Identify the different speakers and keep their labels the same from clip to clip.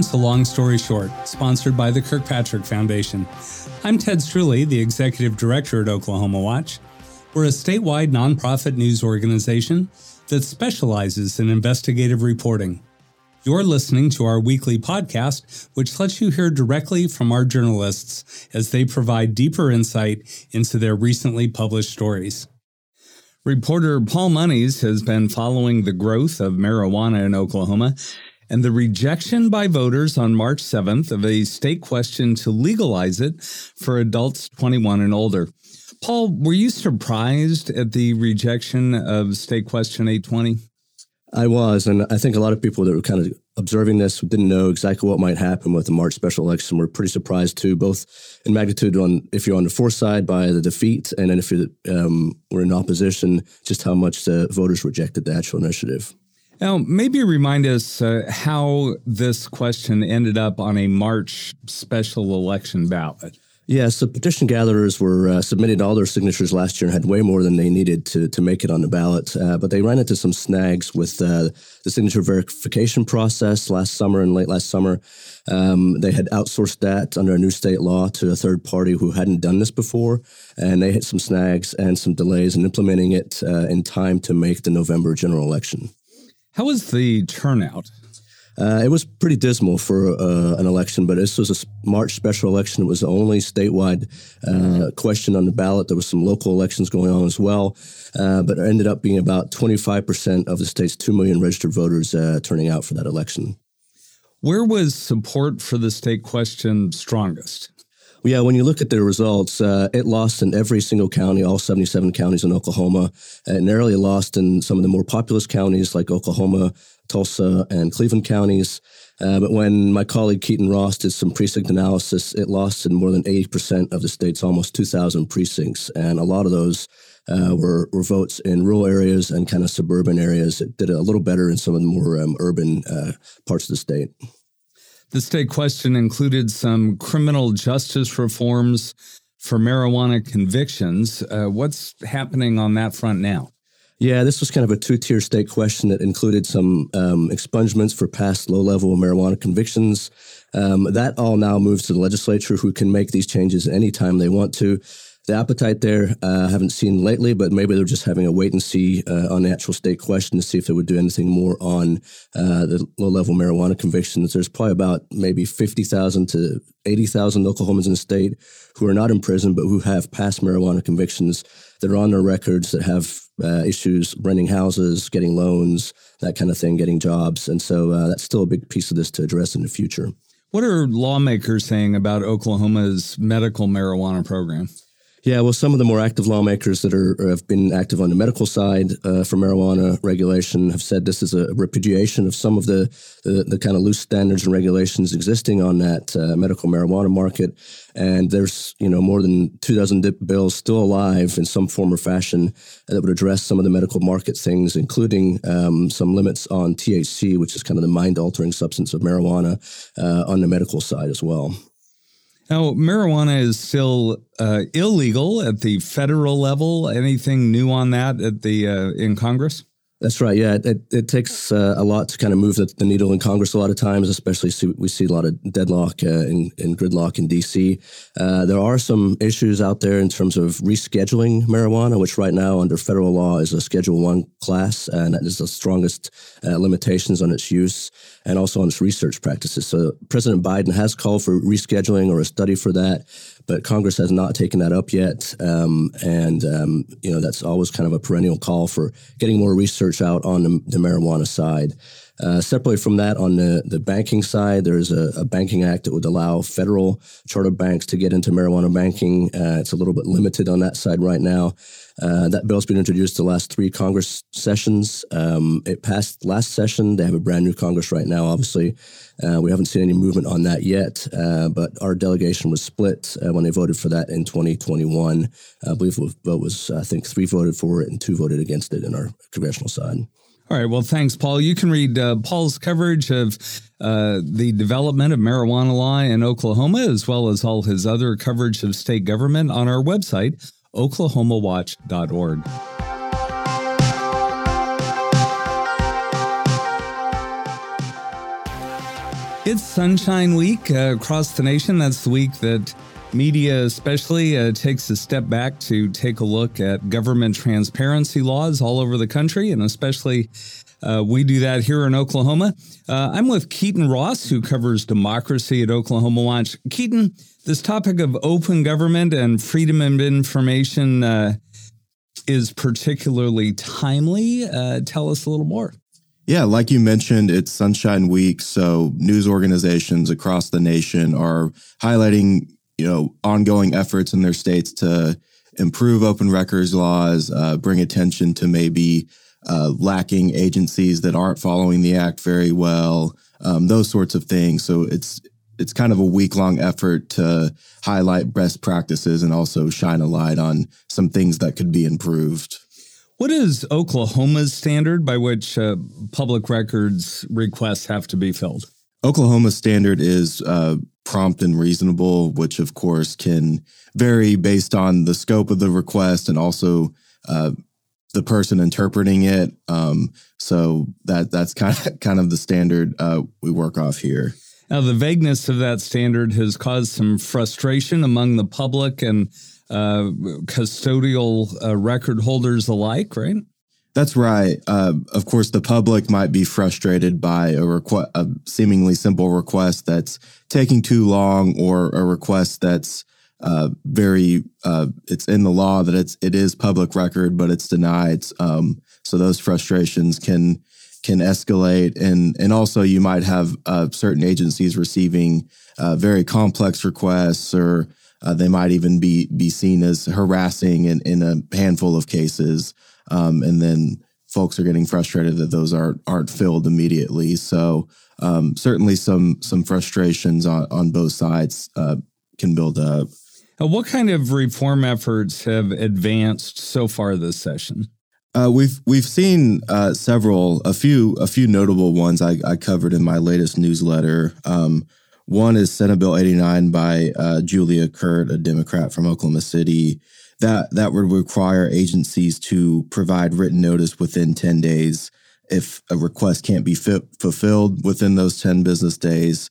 Speaker 1: Welcome to Long Story Short, sponsored by the Kirkpatrick Foundation. I'm Ted Streuli, the Executive Director at Oklahoma Watch. We're a statewide nonprofit news organization that specializes in investigative reporting. You're listening to our weekly podcast, which lets you hear directly from our journalists as they provide deeper insight into their recently published stories. Reporter Paul Monies has been following the growth of marijuana in Oklahoma and the rejection by voters on March 7th of a state question to legalize it for adults 21 and older. Paul, were you surprised at the rejection of State Question 820?
Speaker 2: I was, and I think a lot of people that were kind of observing this didn't know exactly what might happen with the March special election. We're pretty surprised too, both in magnitude on if you're on the for side by the defeat, and then if you um, were in opposition, just how much the voters rejected the actual initiative.
Speaker 1: Now, maybe remind us uh, how this question ended up on a March special election ballot.
Speaker 2: Yes, so petition gatherers were uh, submitting all their signatures last year and had way more than they needed to, to make it on the ballot. Uh, but they ran into some snags with uh, the signature verification process last summer and late last summer. Um, they had outsourced that under a new state law to a third party who hadn't done this before, and they hit some snags and some delays in implementing it uh, in time to make the November general election.
Speaker 1: How was the turnout?
Speaker 2: Uh, it was pretty dismal for uh, an election, but this was a March special election. It was the only statewide uh, question on the ballot. There was some local elections going on as well, uh, but it ended up being about 25% of the state's 2 million registered voters uh, turning out for that election.
Speaker 1: Where was support for the state question strongest?
Speaker 2: Yeah, when you look at the results, uh, it lost in every single county, all 77 counties in Oklahoma. It narrowly lost in some of the more populous counties like Oklahoma, Tulsa, and Cleveland counties. Uh, but when my colleague Keaton Ross did some precinct analysis, it lost in more than 80% of the state's almost 2,000 precincts. And a lot of those uh, were, were, votes in rural areas and kind of suburban areas. It did a little better in some of the more um, urban uh, parts of the state.
Speaker 1: The state question included some criminal justice reforms for marijuana convictions. Uh, what's happening on that front now?
Speaker 2: Yeah, this was kind of a two tier state question that included some um, expungements for past low level marijuana convictions. Um, that all now moves to the legislature, who can make these changes anytime they want to the appetite there uh, I haven't seen lately, but maybe they're just having a wait and see uh, on the actual state question to see if they would do anything more on uh, the low level marijuana convictions. There's probably about maybe 50,000 to 80,000 Oklahomans in the state who are not in prison, but who have past marijuana convictions that are on their records that have uh, issues renting houses, getting loans, that kind of thing, getting jobs. And so uh, that's still a big piece of this to address in the future.
Speaker 1: What are lawmakers saying about Oklahoma's medical marijuana program?
Speaker 2: Yeah, well, some of the more active lawmakers that are have been active on the medical side uh, for marijuana regulation have said this is a repudiation of some of the the, the kind of loose standards and regulations existing on that uh, medical marijuana market. And there's you know more than two dozen bills still alive in some form or fashion that would address some of the medical market things, including um, some limits on THC, which is kind of the mind altering substance of marijuana, uh, on the medical side as well.
Speaker 1: Now, marijuana is still uh, illegal at the federal level. Anything new on that at the uh, in Congress?
Speaker 2: That's right. Yeah, it, it takes uh, a lot to kind of move the, the, needle in Congress a lot of times, especially see, we see a lot of deadlock uh, and, gridlock in D.C. Uh, there are some issues out there in terms of rescheduling marijuana, which right now under federal law is a Schedule One class, and that is the strongest uh, limitations on its use and also on its research practices. So President Biden has called for rescheduling or a study for that but Congress has not taken that up yet. Um, and, um, you know, that's always kind of a perennial call for getting more research out on the, the marijuana side. Uh, separately from that, on the, the banking side, there's a, a, banking act that would allow federal charter banks to get into marijuana banking. Uh, it's a little bit limited on that side right now. Uh, that bill's been introduced the last three Congress sessions. Um, it passed last session. They have a brand new Congress right now, obviously. Uh, we haven't seen any movement on that yet, uh, but our delegation was split uh, when they voted for that in 2021. I believe the vote was, I think, three voted for it and two voted against it in our congressional side.
Speaker 1: All right. Well, thanks, Paul. You can read uh, Paul's coverage of uh, the development of marijuana law in Oklahoma, as well as all his other coverage of state government on our website, oklahomawatch.org. It's Sunshine Week uh, across the nation. That's the week that media, especially, uh, takes a step back to take a look at government transparency laws all over the country, and especially uh, we do that here in Oklahoma. Uh, I'm with Keaton Ross, who covers democracy at Oklahoma Watch. Keaton, this topic of open government and freedom of information uh, is particularly timely. Uh, tell us a little more.
Speaker 3: Yeah, like you mentioned, it's Sunshine Week, so news organizations across the nation are highlighting, you know, ongoing efforts in their states to improve open records laws, uh, bring attention to maybe uh, lacking agencies that aren't following the act very well, um, those sorts of things. So it's it's kind of a week long effort to highlight best practices and also shine a light on some things that could be improved.
Speaker 1: What is Oklahoma's standard by which uh, public records requests have to be filled?
Speaker 3: Oklahoma's standard is uh, prompt and reasonable, which of course can vary based on the scope of the request and also uh, the person interpreting it. Um, so that that's kind of kind of the standard uh, we work off here.
Speaker 1: Now, the vagueness of that standard has caused some frustration among the public and uh, custodial uh, record holders alike, right?
Speaker 3: That's right. Uh, of course, the public might be frustrated by a, requ- a seemingly simple request that's taking too long, or a request that's uh, very uh, it's in the law that it's it is public record, but it's denied. Um, so those frustrations can can escalate, and and also you might have uh, certain agencies receiving uh, very complex requests or uh, they might even be be seen as harassing in, in a handful of cases, um, and then folks are getting frustrated that those aren't aren't filled immediately. So um, certainly some some frustrations on on both sides uh, can build up.
Speaker 1: Uh, what kind of reform efforts have advanced so far this session?
Speaker 3: Uh, we've we've seen uh, several, a few a few notable ones I, I covered in my latest newsletter. Um, one is Senate Bill 89 by uh, Julia Kirt, a Democrat from Oklahoma City. That that would require agencies to provide written notice within 10 days if a request can't be fi- fulfilled within those 10 business days.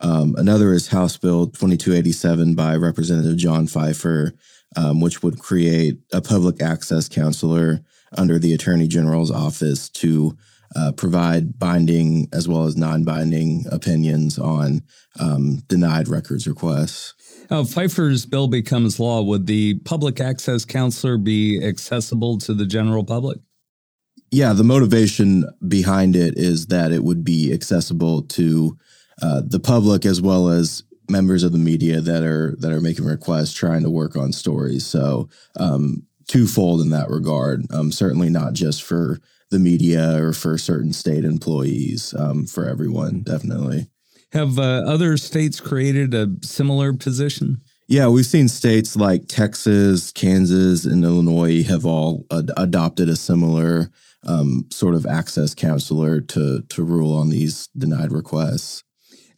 Speaker 3: Um, another is House Bill 2287 by Representative John Pfeiffer, um, which would create a public access counselor under the Attorney General's office to uh, provide binding as well as non-binding opinions on um, denied records requests.
Speaker 1: Now, Pfeiffer's bill becomes law. Would the public access counselor be accessible to the general public?
Speaker 3: Yeah, the motivation behind it is that it would be accessible to uh, the public as well as members of the media that are that are making requests, trying to work on stories. So, um, twofold in that regard. Um, certainly not just for the media or for certain state employees, um, for everyone, definitely.
Speaker 1: Have uh, other states created a similar position?
Speaker 3: Yeah, we've seen states like Texas, Kansas, and Illinois have all ad- adopted a similar um, sort of access counselor to to rule on these denied requests.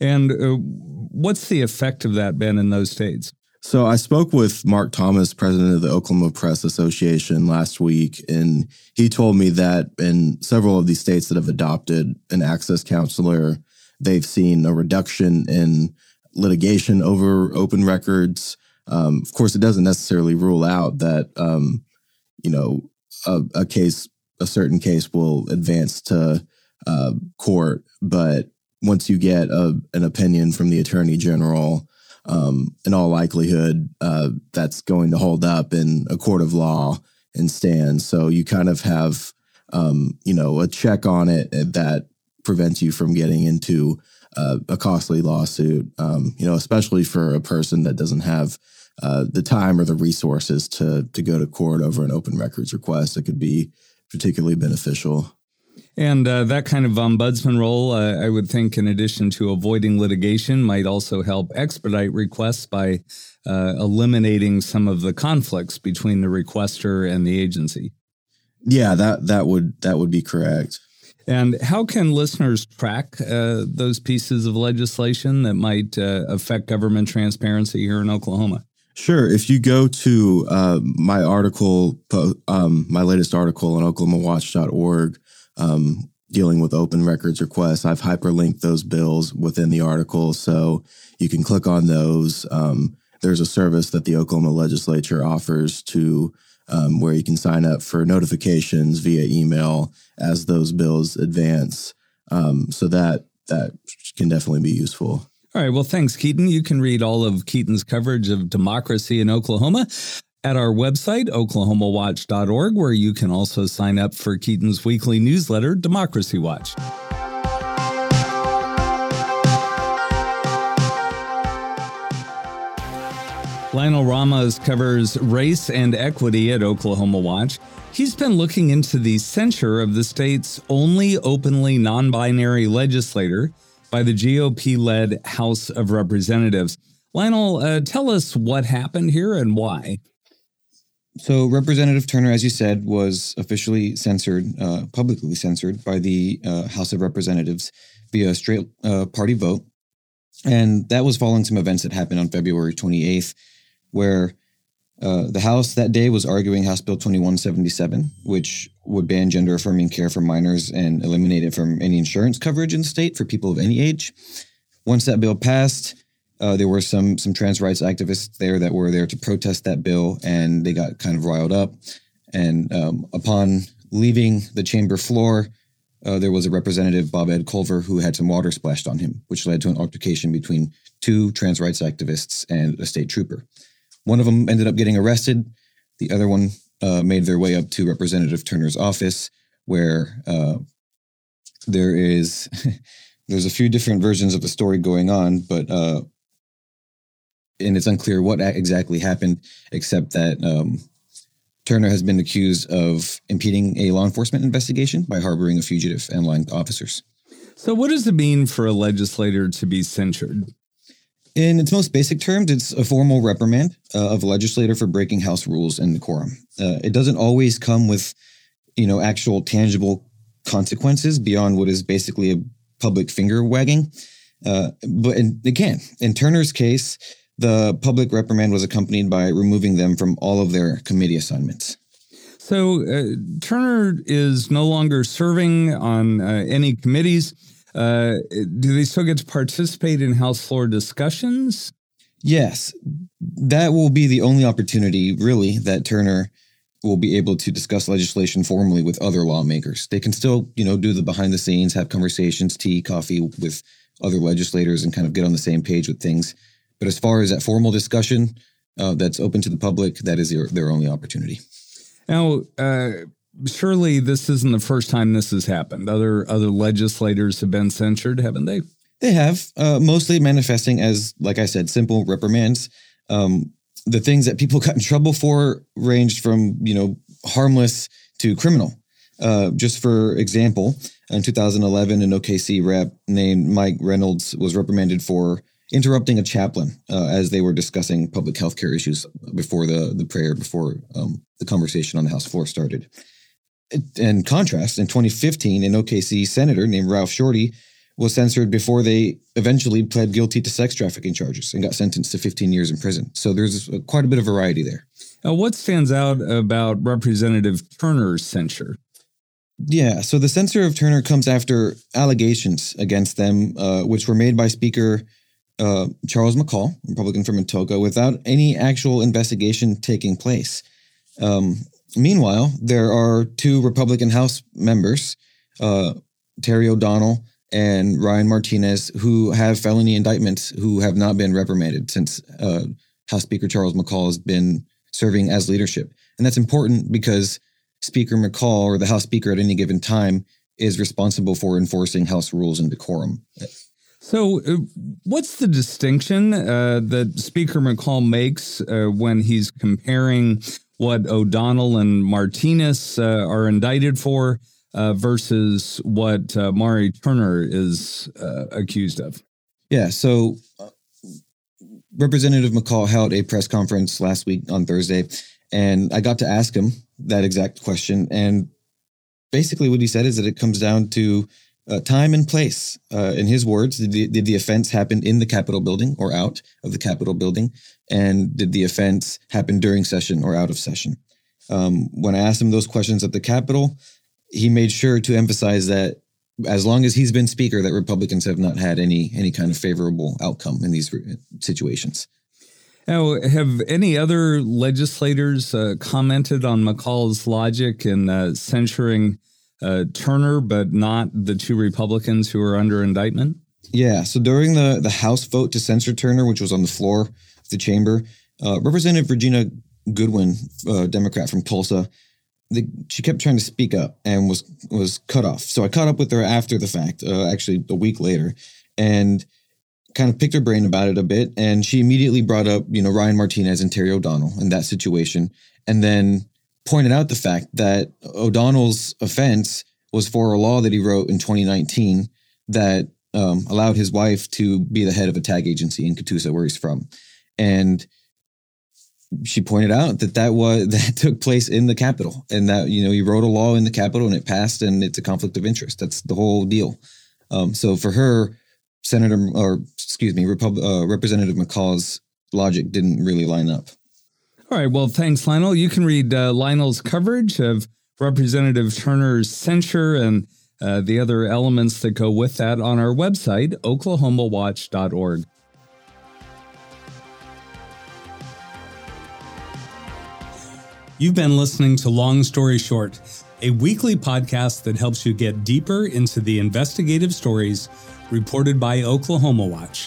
Speaker 1: And uh, what's the effect of that been in those states?
Speaker 3: So I spoke with Mark Thomas, president of the Oklahoma Press Association, last week, and he told me that in several of these states that have adopted an access counselor, they've seen a reduction in litigation over open records. Um, of course, it doesn't necessarily rule out that um, you know a, a, case, a certain case, will advance to uh, court, but once you get a, an opinion from the attorney general um, in all likelihood, uh, that's going to hold up in a court of law and stand. So you kind of have, um, you know, a check on it that prevents you from getting into uh, a costly lawsuit. Um, you know, especially for a person that doesn't have uh, the time or the resources to to go to court over an open records request. It could be particularly beneficial.
Speaker 1: And uh, that kind of ombudsman role, uh, I would think, in addition to avoiding litigation, might also help expedite requests by uh, eliminating some of the conflicts between the requester and the agency.
Speaker 3: Yeah, that that would that would be correct.
Speaker 1: And how can listeners track uh, those pieces of legislation that might uh, affect government transparency here in Oklahoma?
Speaker 3: Sure. If you go to uh, my article, um, my latest article on oklahomawatch.org, um, dealing with open records requests. I've hyperlinked those bills within the article, so you can click on those. Um, there's a service that the Oklahoma legislature offers to um, where you can sign up for notifications via email as those bills advance. Um, so that that can definitely be useful.
Speaker 1: All right. Well, thanks, Keaton. You can read all of Keaton's coverage of democracy in Oklahoma at our website, oklahomawatch.org, where you can also sign up for Keaton's weekly newsletter, Democracy Watch. Lionel Ramos covers race and equity at Oklahoma Watch. He's been looking into the censure of the state's only openly non binary legislator by the GOP led House of Representatives. Lionel, uh, tell us what happened here and why.
Speaker 4: So, Representative Turner, as you said, was officially censored, uh, publicly censored by the uh, House of Representatives via a straight uh, party vote. And that was following some events that happened on February 28th, where uh, the House that day was arguing House Bill 2177, which would ban gender affirming care for minors and eliminate it from any insurance coverage in the state for people of any age. Once that bill passed, uh, there were some some trans rights activists there that were there to protest that bill, and they got kind of riled up. And um, upon leaving the chamber floor, uh, there was a representative, Bob Ed Culver, who had some water splashed on him, which led to an altercation between two trans rights activists and a state trooper. One of them ended up getting arrested. The other one uh, made their way up to Representative Turner's office, where uh, there is there's a few different versions of the story going on, but uh, and it's unclear what exactly happened, except that um, Turner has been accused of impeding a law enforcement investigation by harboring a fugitive and lying to officers.
Speaker 1: So, what does it mean for a legislator to be censured?
Speaker 4: In its most basic terms, it's a formal reprimand uh, of a legislator for breaking House rules and decorum. Uh, it doesn't always come with, you know, actual tangible consequences beyond what is basically a public finger wagging. Uh, but in, again, in Turner's case, the public reprimand was accompanied by removing them from all of their committee assignments.
Speaker 1: So uh, Turner is no longer serving on uh, any committees. Uh, do they still get to participate in House floor discussions?
Speaker 4: Yes, that will be the only opportunity, really, that Turner will be able to discuss legislation formally with other lawmakers. They can still, you know, do the behind the scenes, have conversations, tea, coffee with other legislators, and kind of get on the same page with things. But as far as that formal discussion uh, that's open to the public, that is their, their only opportunity.
Speaker 1: Now, uh, surely this isn't the first time this has happened. Other other legislators have been censured, haven't they?
Speaker 4: They have, uh, mostly manifesting as, like I said, simple reprimands. Um, the things that people got in trouble for ranged from, you know, harmless to criminal. Uh, just for example, in 2011, an OKC rep named Mike Reynolds was reprimanded for interrupting a chaplain uh, as they were discussing public health care issues before the, the prayer, before um, the conversation on the House floor started. In contrast, in 2015, an OKC senator named Ralph Shortey was censored before they eventually pled guilty to sex trafficking charges and got sentenced to 15 years in prison. So there's quite a bit of variety there.
Speaker 1: Now, what stands out about Representative Turner's censure?
Speaker 4: Yeah, so the censure of Turner comes after allegations against them, uh, which were made by Speaker uh, Charles McCall, Republican from Atoka, without any actual investigation taking place. Um, meanwhile, there are two Republican House members, uh, Terry O'Donnell and Ryan Martinez, who have felony indictments who have not been reprimanded since uh, House Speaker Charles McCall has been serving as leadership. And that's important because Speaker McCall or the House Speaker at any given time is responsible for enforcing House rules and decorum.
Speaker 1: So, uh, what's the distinction uh, that Speaker McCall makes uh, when he's comparing what O'Donnell and Martinez uh, are indicted for uh, versus what uh, Mauree Turner is accused of?
Speaker 4: Yeah. So, Representative McCall held a press conference last week on Thursday, and I got to ask him that exact question. And basically, what he said is that it comes down to uh, time and place. Uh, in his words, did the, did the offense happen in the Capitol building or out of the Capitol building? And did the offense happen during session or out of session? Um, when I asked him those questions at the Capitol, he made sure to emphasize that as long as he's been speaker, that Republicans have not had any any kind of favorable outcome in these situations.
Speaker 1: Now, have any other legislators uh, commented on McCall's logic in uh, censuring uh, Turner, but not the two Republicans who are under indictment?
Speaker 4: Yeah. So during the the House vote to censor Turner, which was on the floor of the chamber, uh, Representative Regina Goodwin, uh, Democrat from Tulsa, the, she kept trying to speak up and was was cut off. So I caught up with her after the fact, uh, actually a week later, and kind of picked her brain about it a bit. And she immediately brought up, you know, Ryan Martinez and Terry O'Donnell in that situation, and then pointed out the fact that O'Donnell's offense was for a law that he wrote in 2019 that um, allowed his wife to be the head of a tag agency in Catoosa, where he's from, and she pointed out that that was that took place in the Capitol, and that you know he wrote a law in the Capitol and it passed, and it's a conflict of interest. That's the whole deal. Um, so for her, Senator or excuse me, Repub- uh, Representative McCall's logic didn't really line up.
Speaker 1: All right. Well, thanks, Lionel. You can read uh, Lionel's coverage of Representative Turner's censure and uh, the other elements that go with that on our website, oklahomawatch.org. You've been listening to Long Story Short, a weekly podcast that helps you get deeper into the investigative stories reported by Oklahoma Watch,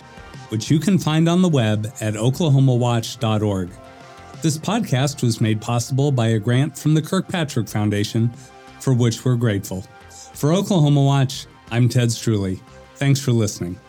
Speaker 1: which you can find on the web at oklahomawatch.org. This podcast was made possible by a grant from the Kirkpatrick Foundation, for which we're grateful. For Oklahoma Watch, I'm Ted Streuli. Thanks for listening.